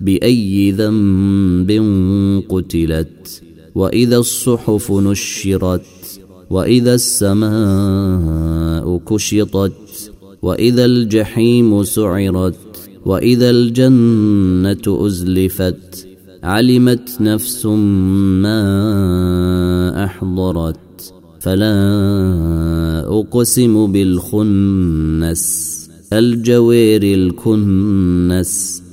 بأي ذنب قتلت وإذا الصحف نشرت وإذا السماء كشطت وإذا الجحيم سعرت وإذا الجنة أزلفت علمت نفس ما أحضرت فلا أقسم بالخنس الجوير الكنس.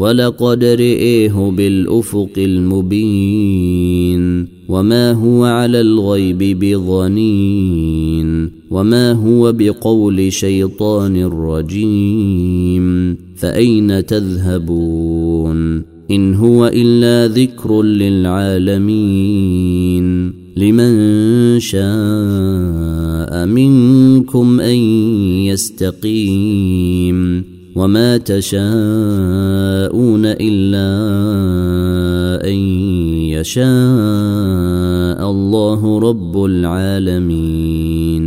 ولقد رئيه بالأفق المبين وما هو على الغيب بظنين وما هو بقول شيطان رجيم فأين تذهبون إن هو إلا ذكر للعالمين لمن شاء منكم أن يستقيم وما تشاءون الا ان يشاء الله رب العالمين